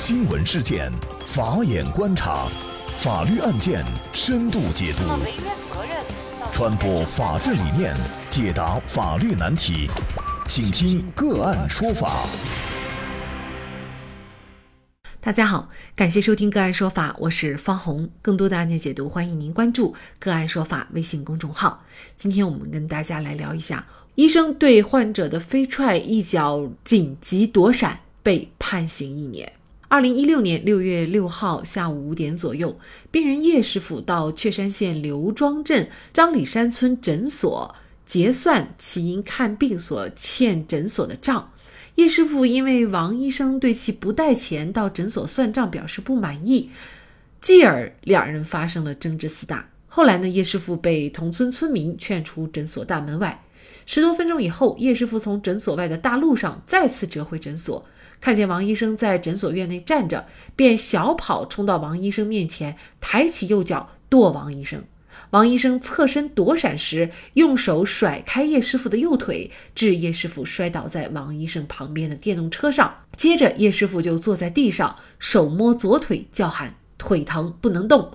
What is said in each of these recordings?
新闻事件，法眼观察，法律案件深度解读，传播法治理念，解答法律难题，请听个案说法。大家好，感谢收听个案说法，我是方红。更多的案件解读，欢迎您关注个案说法微信公众号。今天我们跟大家来聊一下，医生对患者的飞踹一脚紧急躲闪被判刑一年。二零一六年六月六号下午五点左右，病人叶师傅到确山县刘庄镇张里山村诊所结算其因看病所欠诊所的账。叶师傅因为王医生对其不带钱到诊所算账表示不满意，继而两人发生了争执厮打。后来呢，叶师傅被同村村民劝出诊所大门外。十多分钟以后，叶师傅从诊所外的大路上再次折回诊所，看见王医生在诊所院内站着，便小跑冲到王医生面前，抬起右脚跺王医生。王医生侧身躲闪时，用手甩开叶师傅的右腿，致叶师傅摔倒在王医生旁边的电动车上。接着，叶师傅就坐在地上，手摸左腿，叫喊：“腿疼，不能动。”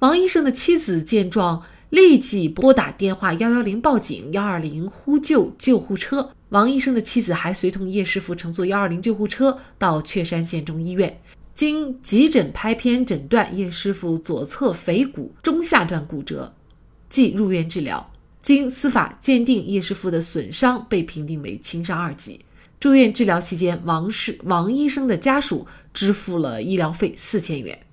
王医生的妻子见状，立即拨打电话幺幺零报警，幺二零呼救救护车。王医生的妻子还随同叶师傅乘坐幺二零救护车到确山县中医院。经急诊拍片诊断，叶师傅左侧腓骨中下段骨折，即入院治疗。经司法鉴定，叶师傅的损伤被评定为轻伤二级。住院治疗期间，王氏王医生的家属支付了医疗费四千元。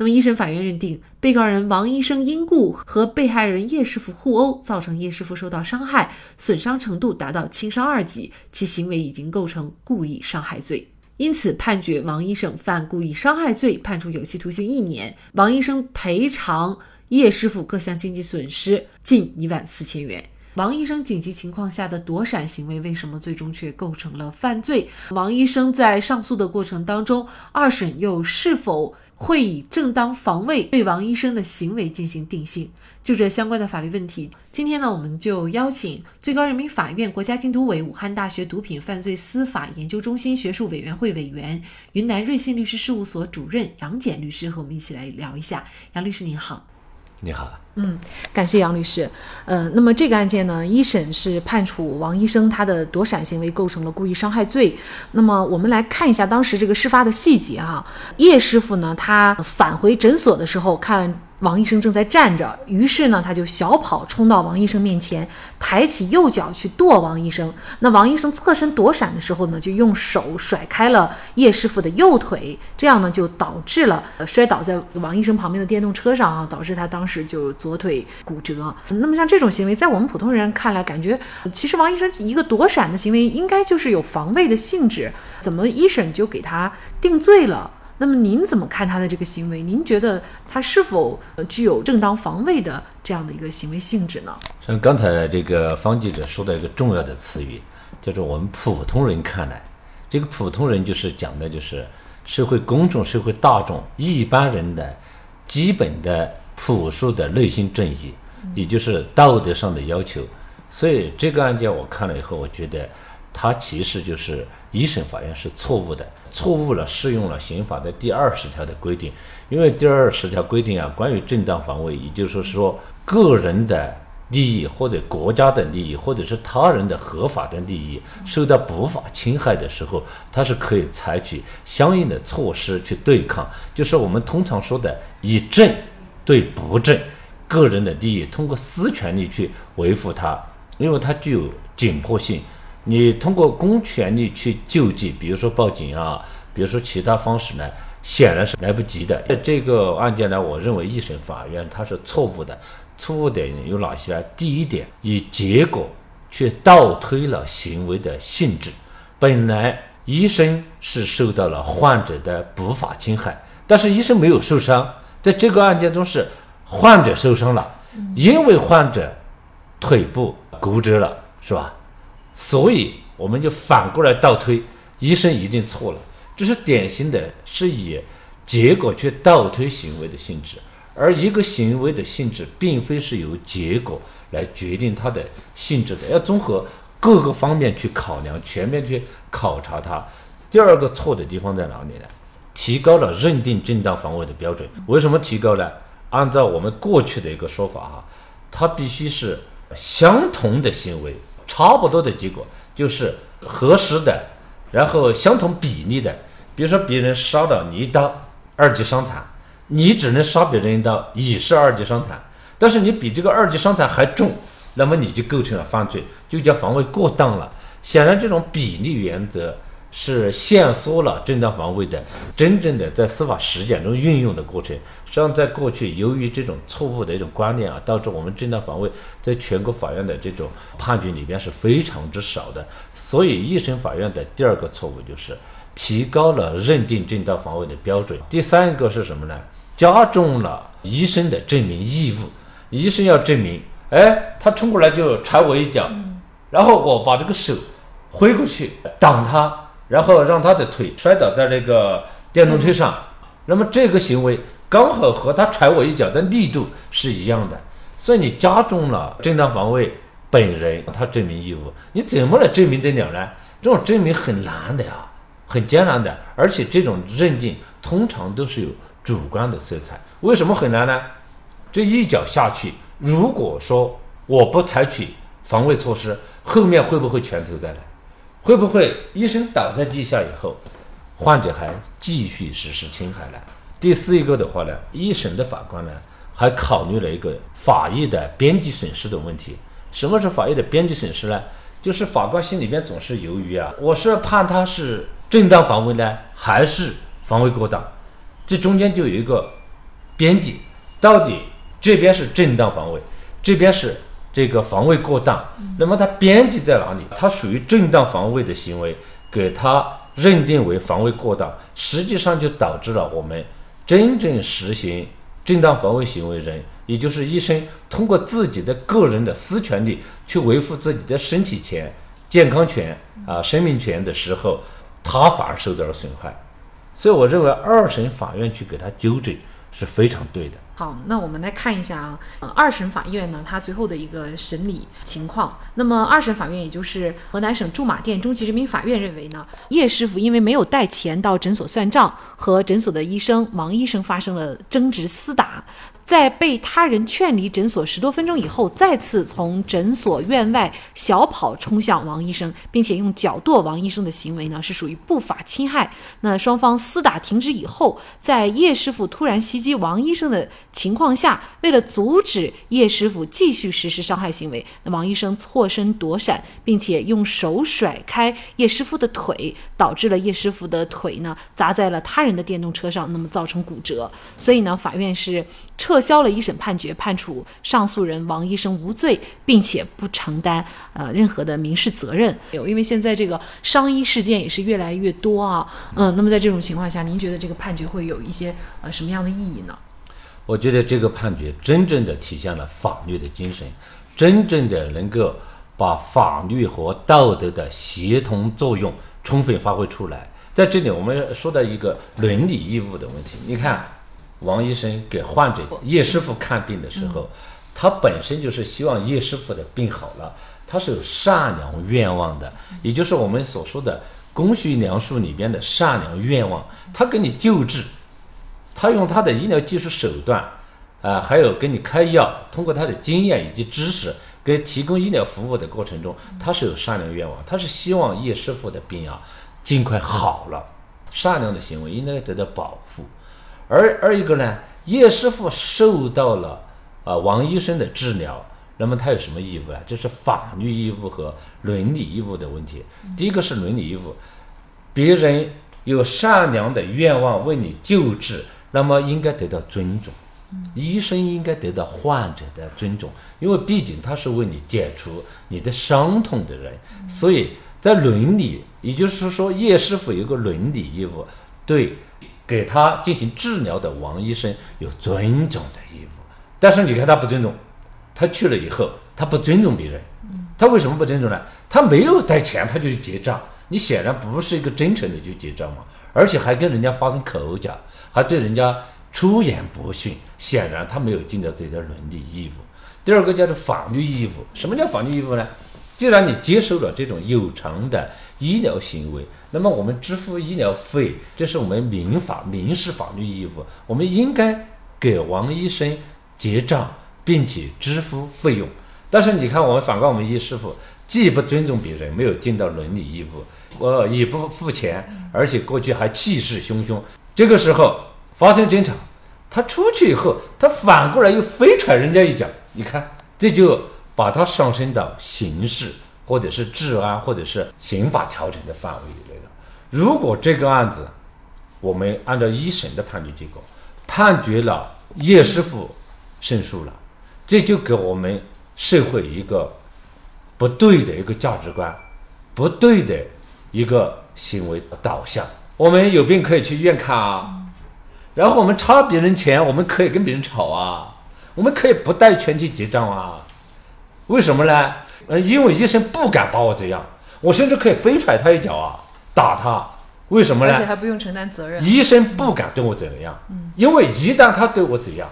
那么，一审法院认定，被告人王医生因故和被害人叶师傅互殴，造成叶师傅受到伤害，损伤程度达到轻伤二级，其行为已经构成故意伤害罪。因此，判决王医生犯故意伤害罪，判处有期徒刑一年。王医生赔偿叶师傅各项经济损失近一万四千元。王医生紧急情况下的躲闪行为，为什么最终却构成了犯罪？王医生在上诉的过程当中，二审又是否会以正当防卫对王医生的行为进行定性？就这相关的法律问题，今天呢，我们就邀请最高人民法院国家禁毒委、武汉大学毒品犯罪司法研究中心学术委员会委员、云南瑞信律师事务所主任杨戬律师和我们一起来聊一下。杨律师您好，你好，嗯，感谢杨律师。呃，那么这个案件呢，一审是判处王医生他的躲闪行为构成了故意伤害罪。那么我们来看一下当时这个事发的细节哈。叶师傅呢，他返回诊所的时候看。王医生正在站着，于是呢，他就小跑冲到王医生面前，抬起右脚去跺王医生。那王医生侧身躲闪的时候呢，就用手甩开了叶师傅的右腿，这样呢，就导致了摔倒在王医生旁边的电动车上啊，导致他当时就左腿骨折。那么像这种行为，在我们普通人看来，感觉其实王医生一个躲闪的行为，应该就是有防卫的性质，怎么一审就给他定罪了？那么您怎么看他的这个行为？您觉得他是否具有正当防卫的这样的一个行为性质呢？像刚才这个方记者说的一个重要的词语，叫做我们普通人看来，这个普通人就是讲的就是社会公众、社会大众一般人的基本的朴素的内心正义，也就是道德上的要求。所以这个案件我看了以后，我觉得他其实就是一审法院是错误的。错误了，适用了刑法的第二十条的规定，因为第二十条规定啊，关于正当防卫，也就是说，个人的利益或者国家的利益，或者是他人的合法的利益受到不法侵害的时候，他是可以采取相应的措施去对抗，就是我们通常说的以正对不正，个人的利益通过私权利去维护它，因为它具有紧迫性。你通过公权力去救济，比如说报警啊，比如说其他方式呢，显然是来不及的。这个案件呢，我认为一审法院它是错误的，错误点有哪些？第一点，以结果却倒推了行为的性质。本来医生是受到了患者的不法侵害，但是医生没有受伤，在这个案件中是患者受伤了，因为患者腿部骨折了，是吧？所以我们就反过来倒推，医生一定错了。这是典型的，是以结果去倒推行为的性质，而一个行为的性质，并非是由结果来决定它的性质的，要综合各个方面去考量，全面去考察它。第二个错的地方在哪里呢？提高了认定正当防卫的标准。为什么提高呢？按照我们过去的一个说法哈，它必须是相同的行为，差不多的结果，就是合适的，然后相同比例的。比如说，别人杀了你一刀，二级伤残，你只能杀别人一刀，也是二级伤残，但是你比这个二级伤残还重，那么你就构成了犯罪，就叫防卫过当了。显然，这种比例原则。是限缩了正当防卫的真正的在司法实践中运用的过程。实际上，在过去，由于这种错误的一种观念啊，导致我们正当防卫在全国法院的这种判决里边是非常之少的。所以，一审法院的第二个错误就是提高了认定正当防卫的标准。第三个是什么呢？加重了医生的证明义务。医生要证明，哎，他冲过来就踹我一脚，然后我把这个手挥过去挡他。然后让他的腿摔倒在那个电动车上，那么这个行为刚好和他踹我一脚的力度是一样的，所以你加重了正当防卫本人他证明义务，你怎么来证明得了呢？这种证明很难的呀，很艰难的，而且这种认定通常都是有主观的色彩。为什么很难呢？这一脚下去，如果说我不采取防卫措施，后面会不会拳头再来？会不会医生倒在地下以后，患者还继续实施侵害呢？第四一个的话呢，一审的法官呢还考虑了一个法益的边际损失的问题。什么是法益的边际损失呢？就是法官心里边总是犹豫啊，我是判他是正当防卫呢，还是防卫过当？这中间就有一个边际，到底这边是正当防卫，这边是？这个防卫过当，那么它边际在哪里？它属于正当防卫的行为，给它认定为防卫过当，实际上就导致了我们真正实行正当防卫行为人，也就是医生，通过自己的个人的私权利去维护自己的身体权、健康权啊、生命权的时候，他反而受到了损害。所以，我认为二审法院去给他纠正是非常对的。好，那我们来看一下啊，二审法院呢，它最后的一个审理情况。那么二审法院，也就是河南省驻马店中级人民法院认为呢，叶师傅因为没有带钱到诊所算账，和诊所的医生王医生发生了争执厮打。在被他人劝离诊所十多分钟以后，再次从诊所院外小跑冲向王医生，并且用脚跺王医生的行为呢，是属于不法侵害。那双方厮打停止以后，在叶师傅突然袭击王医生的情况下，为了阻止叶师傅继续实施伤害行为，那王医生错身躲闪，并且用手甩开叶师傅的腿，导致了叶师傅的腿呢砸在了他人的电动车上，那么造成骨折。所以呢，法院是撤。销了一审判决，判处上诉人王医生无罪，并且不承担呃任何的民事责任。有，因为现在这个伤医事件也是越来越多啊，嗯，那么在这种情况下，您觉得这个判决会有一些呃什么样的意义呢？我觉得这个判决真正的体现了法律的精神，真正的能够把法律和道德的协同作用充分发挥出来。在这里，我们说到一个伦理义务的问题，你看。王医生给患者叶师傅看病的时候，他本身就是希望叶师傅的病好了，他是有善良愿望的，也就是我们所说的公序良俗里边的善良愿望。他给你救治，他用他的医疗技术手段，啊，还有给你开药，通过他的经验以及知识，给提供医疗服务的过程中，他是有善良愿望，他是希望叶师傅的病啊尽快好了。善良的行为应该得到保护。而二一个呢，叶师傅受到了啊王医生的治疗，那么他有什么义务啊？就是法律义务和伦理义务的问题。第一个是伦理义务，别人有善良的愿望为你救治，那么应该得到尊重。医生应该得到患者的尊重，因为毕竟他是为你解除你的伤痛的人。所以在伦理，也就是说，叶师傅有个伦理义务，对。给他进行治疗的王医生有尊重的义务，但是你看他不尊重，他去了以后，他不尊重别人，他为什么不尊重呢？他没有带钱，他就去结账，你显然不是一个真诚的去结账嘛，而且还跟人家发生口角，还对人家出言不逊，显然他没有尽到自己的伦理义务。第二个叫做法律义务，什么叫法律义务呢？既然你接受了这种有偿的医疗行为，那么我们支付医疗费，这是我们民法民事法律义务，我们应该给王医生结账，并且支付费用。但是你看，我们反观我们医师傅，既不尊重别人，没有尽到伦理义务，呃，也不付钱，而且过去还气势汹汹。这个时候发生争吵，他出去以后，他反过来又非踹人家一脚。你看，这就把他上升到刑事。或者是治安，或者是刑法调整的范围以内了。如果这个案子，我们按照一审的判决结果，判决了叶师傅胜诉了，这就给我们社会一个不对的一个价值观，不对的一个行为导向。我们有病可以去医院看啊，然后我们差别人钱，我们可以跟别人吵啊，我们可以不带钱去结账啊，为什么呢？呃，因为医生不敢把我怎样，我甚至可以飞踹他一脚啊，打他，为什么呢？而且还不用承担责任。医生不敢对我怎样，嗯，因为一旦他对我怎样，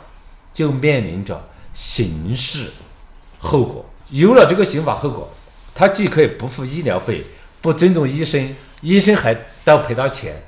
就面临着刑事后果。有了这个刑法后果，他既可以不付医疗费，不尊重医生，医生还倒赔他钱，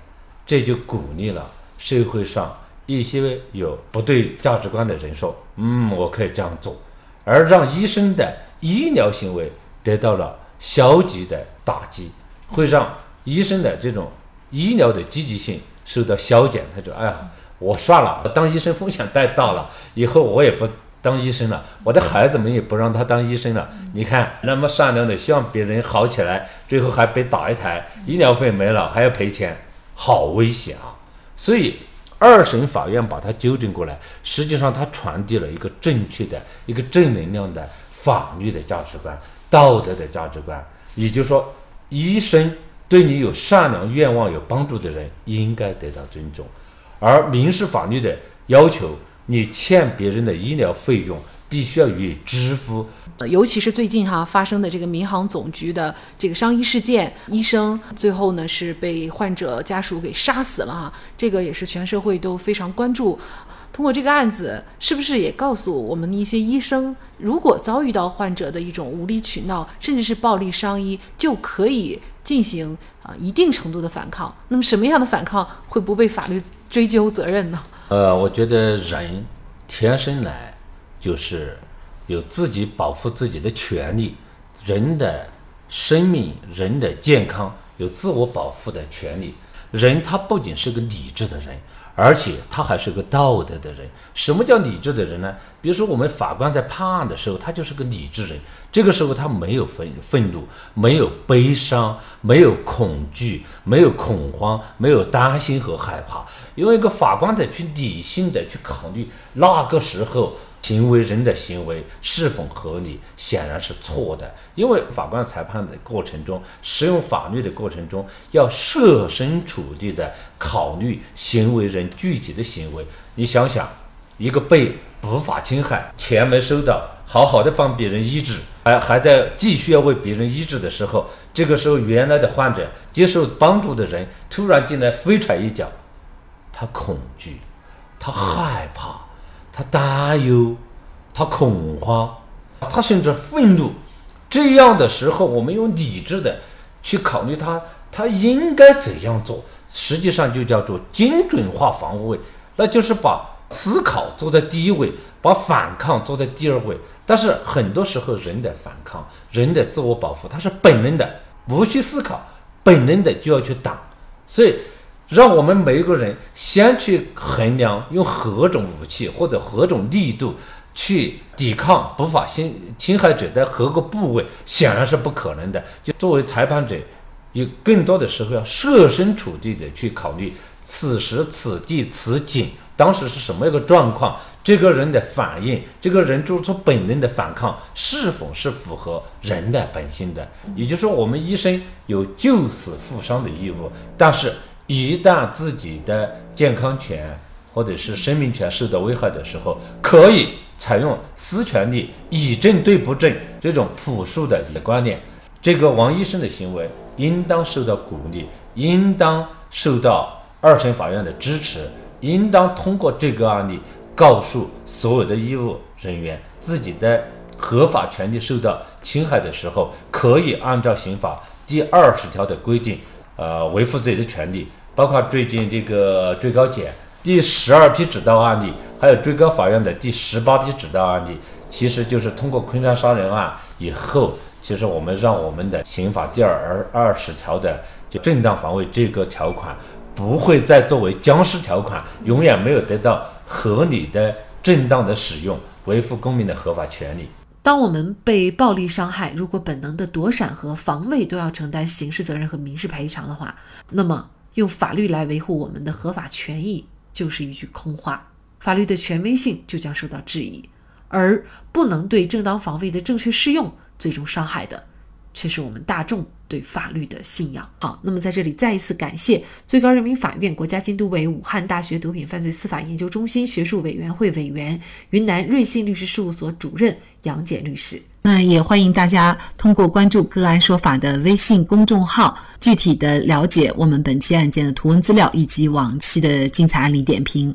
这就鼓励了社会上一些有不对价值观的人说，嗯，我可以这样做，而让医生的。医疗行为得到了消极的打击，会让医生的这种医疗的积极性受到消减。他说：“哎呀，我算了，当医生风险太大了，以后我也不当医生了。我的孩子们也不让他当医生了。你看，那么善良的，希望别人好起来，最后还被打一台，医疗费没了还要赔钱，好危险啊！所以二审法院把它纠正过来，实际上它传递了一个正确的一个正能量的。”法律的价值观、道德的价值观，也就是说，医生对你有善良愿望、有帮助的人应该得到尊重，而民事法律的要求，你欠别人的医疗费用必须要予以支付。尤其是最近哈发生的这个民航总局的这个伤医事件，医生最后呢是被患者家属给杀死了哈，这个也是全社会都非常关注。通过这个案子，是不是也告诉我们的一些医生，如果遭遇到患者的一种无理取闹，甚至是暴力伤医，就可以进行啊一定程度的反抗？那么什么样的反抗会不被法律追究责任呢？呃，我觉得人天生来就是有自己保护自己的权利，人的生命、人的健康有自我保护的权利。人他不仅是个理智的人。而且他还是个道德的人。什么叫理智的人呢？比如说，我们法官在判案的时候，他就是个理智人。这个时候，他没有愤愤怒，没有悲伤，没有恐惧，没有恐慌，没有担心和害怕。因为一个法官得去理性的去考虑那个时候。行为人的行为是否合理，显然是错的。因为法官裁判的过程中，使用法律的过程中，要设身处地的考虑行为人具体的行为。你想想，一个被不法侵害，钱没收到，好好的帮别人医治，还还在继续要为别人医治的时候，这个时候原来的患者接受帮助的人突然进来飞踹一脚，他恐惧，他害怕。他担忧，他恐慌，他甚至愤怒。这样的时候，我们用理智的去考虑他，他应该怎样做？实际上就叫做精准化防卫，那就是把思考做在第一位，把反抗做在第二位。但是很多时候，人的反抗、人的自我保护，它是本能的，无需思考，本能的就要去打。所以。让我们每一个人先去衡量用何种武器或者何种力度去抵抗不法侵侵害者的何个部位，显然是不可能的。就作为裁判者，有更多的时候要设身处地的去考虑此时此地此景当时是什么一个状况，这个人的反应，这个人做出本能的反抗是否是符合人的本性的。也就是说，我们医生有救死扶伤的义务，但是。一旦自己的健康权或者是生命权受到危害的时候，可以采用私权利以正对不正这种朴素的观念。这个王医生的行为应当受到鼓励，应当受到二审法院的支持，应当通过这个案例告诉所有的医务人员，自己的合法权利受到侵害的时候，可以按照刑法第二十条的规定。呃维护自己的权利，包括最近这个最高检第十二批指导案例，还有最高法院的第十八批指导案例，其实就是通过昆山杀人案以后，其实我们让我们的刑法第二二十条的就正当防卫这个条款不会再作为僵尸条款，永远没有得到合理的、正当的使用，维护公民的合法权利。当我们被暴力伤害，如果本能的躲闪和防卫都要承担刑事责任和民事赔偿的话，那么用法律来维护我们的合法权益就是一句空话，法律的权威性就将受到质疑，而不能对正当防卫的正确适用，最终伤害的。却是我们大众对法律的信仰。好，那么在这里再一次感谢最高人民法院、国家监督委、武汉大学毒品犯罪司法研究中心学术委员会委员、云南瑞信律师事务所主任杨戬律师。那也欢迎大家通过关注“个案说法”的微信公众号，具体的了解我们本期案件的图文资料以及往期的精彩案例点评。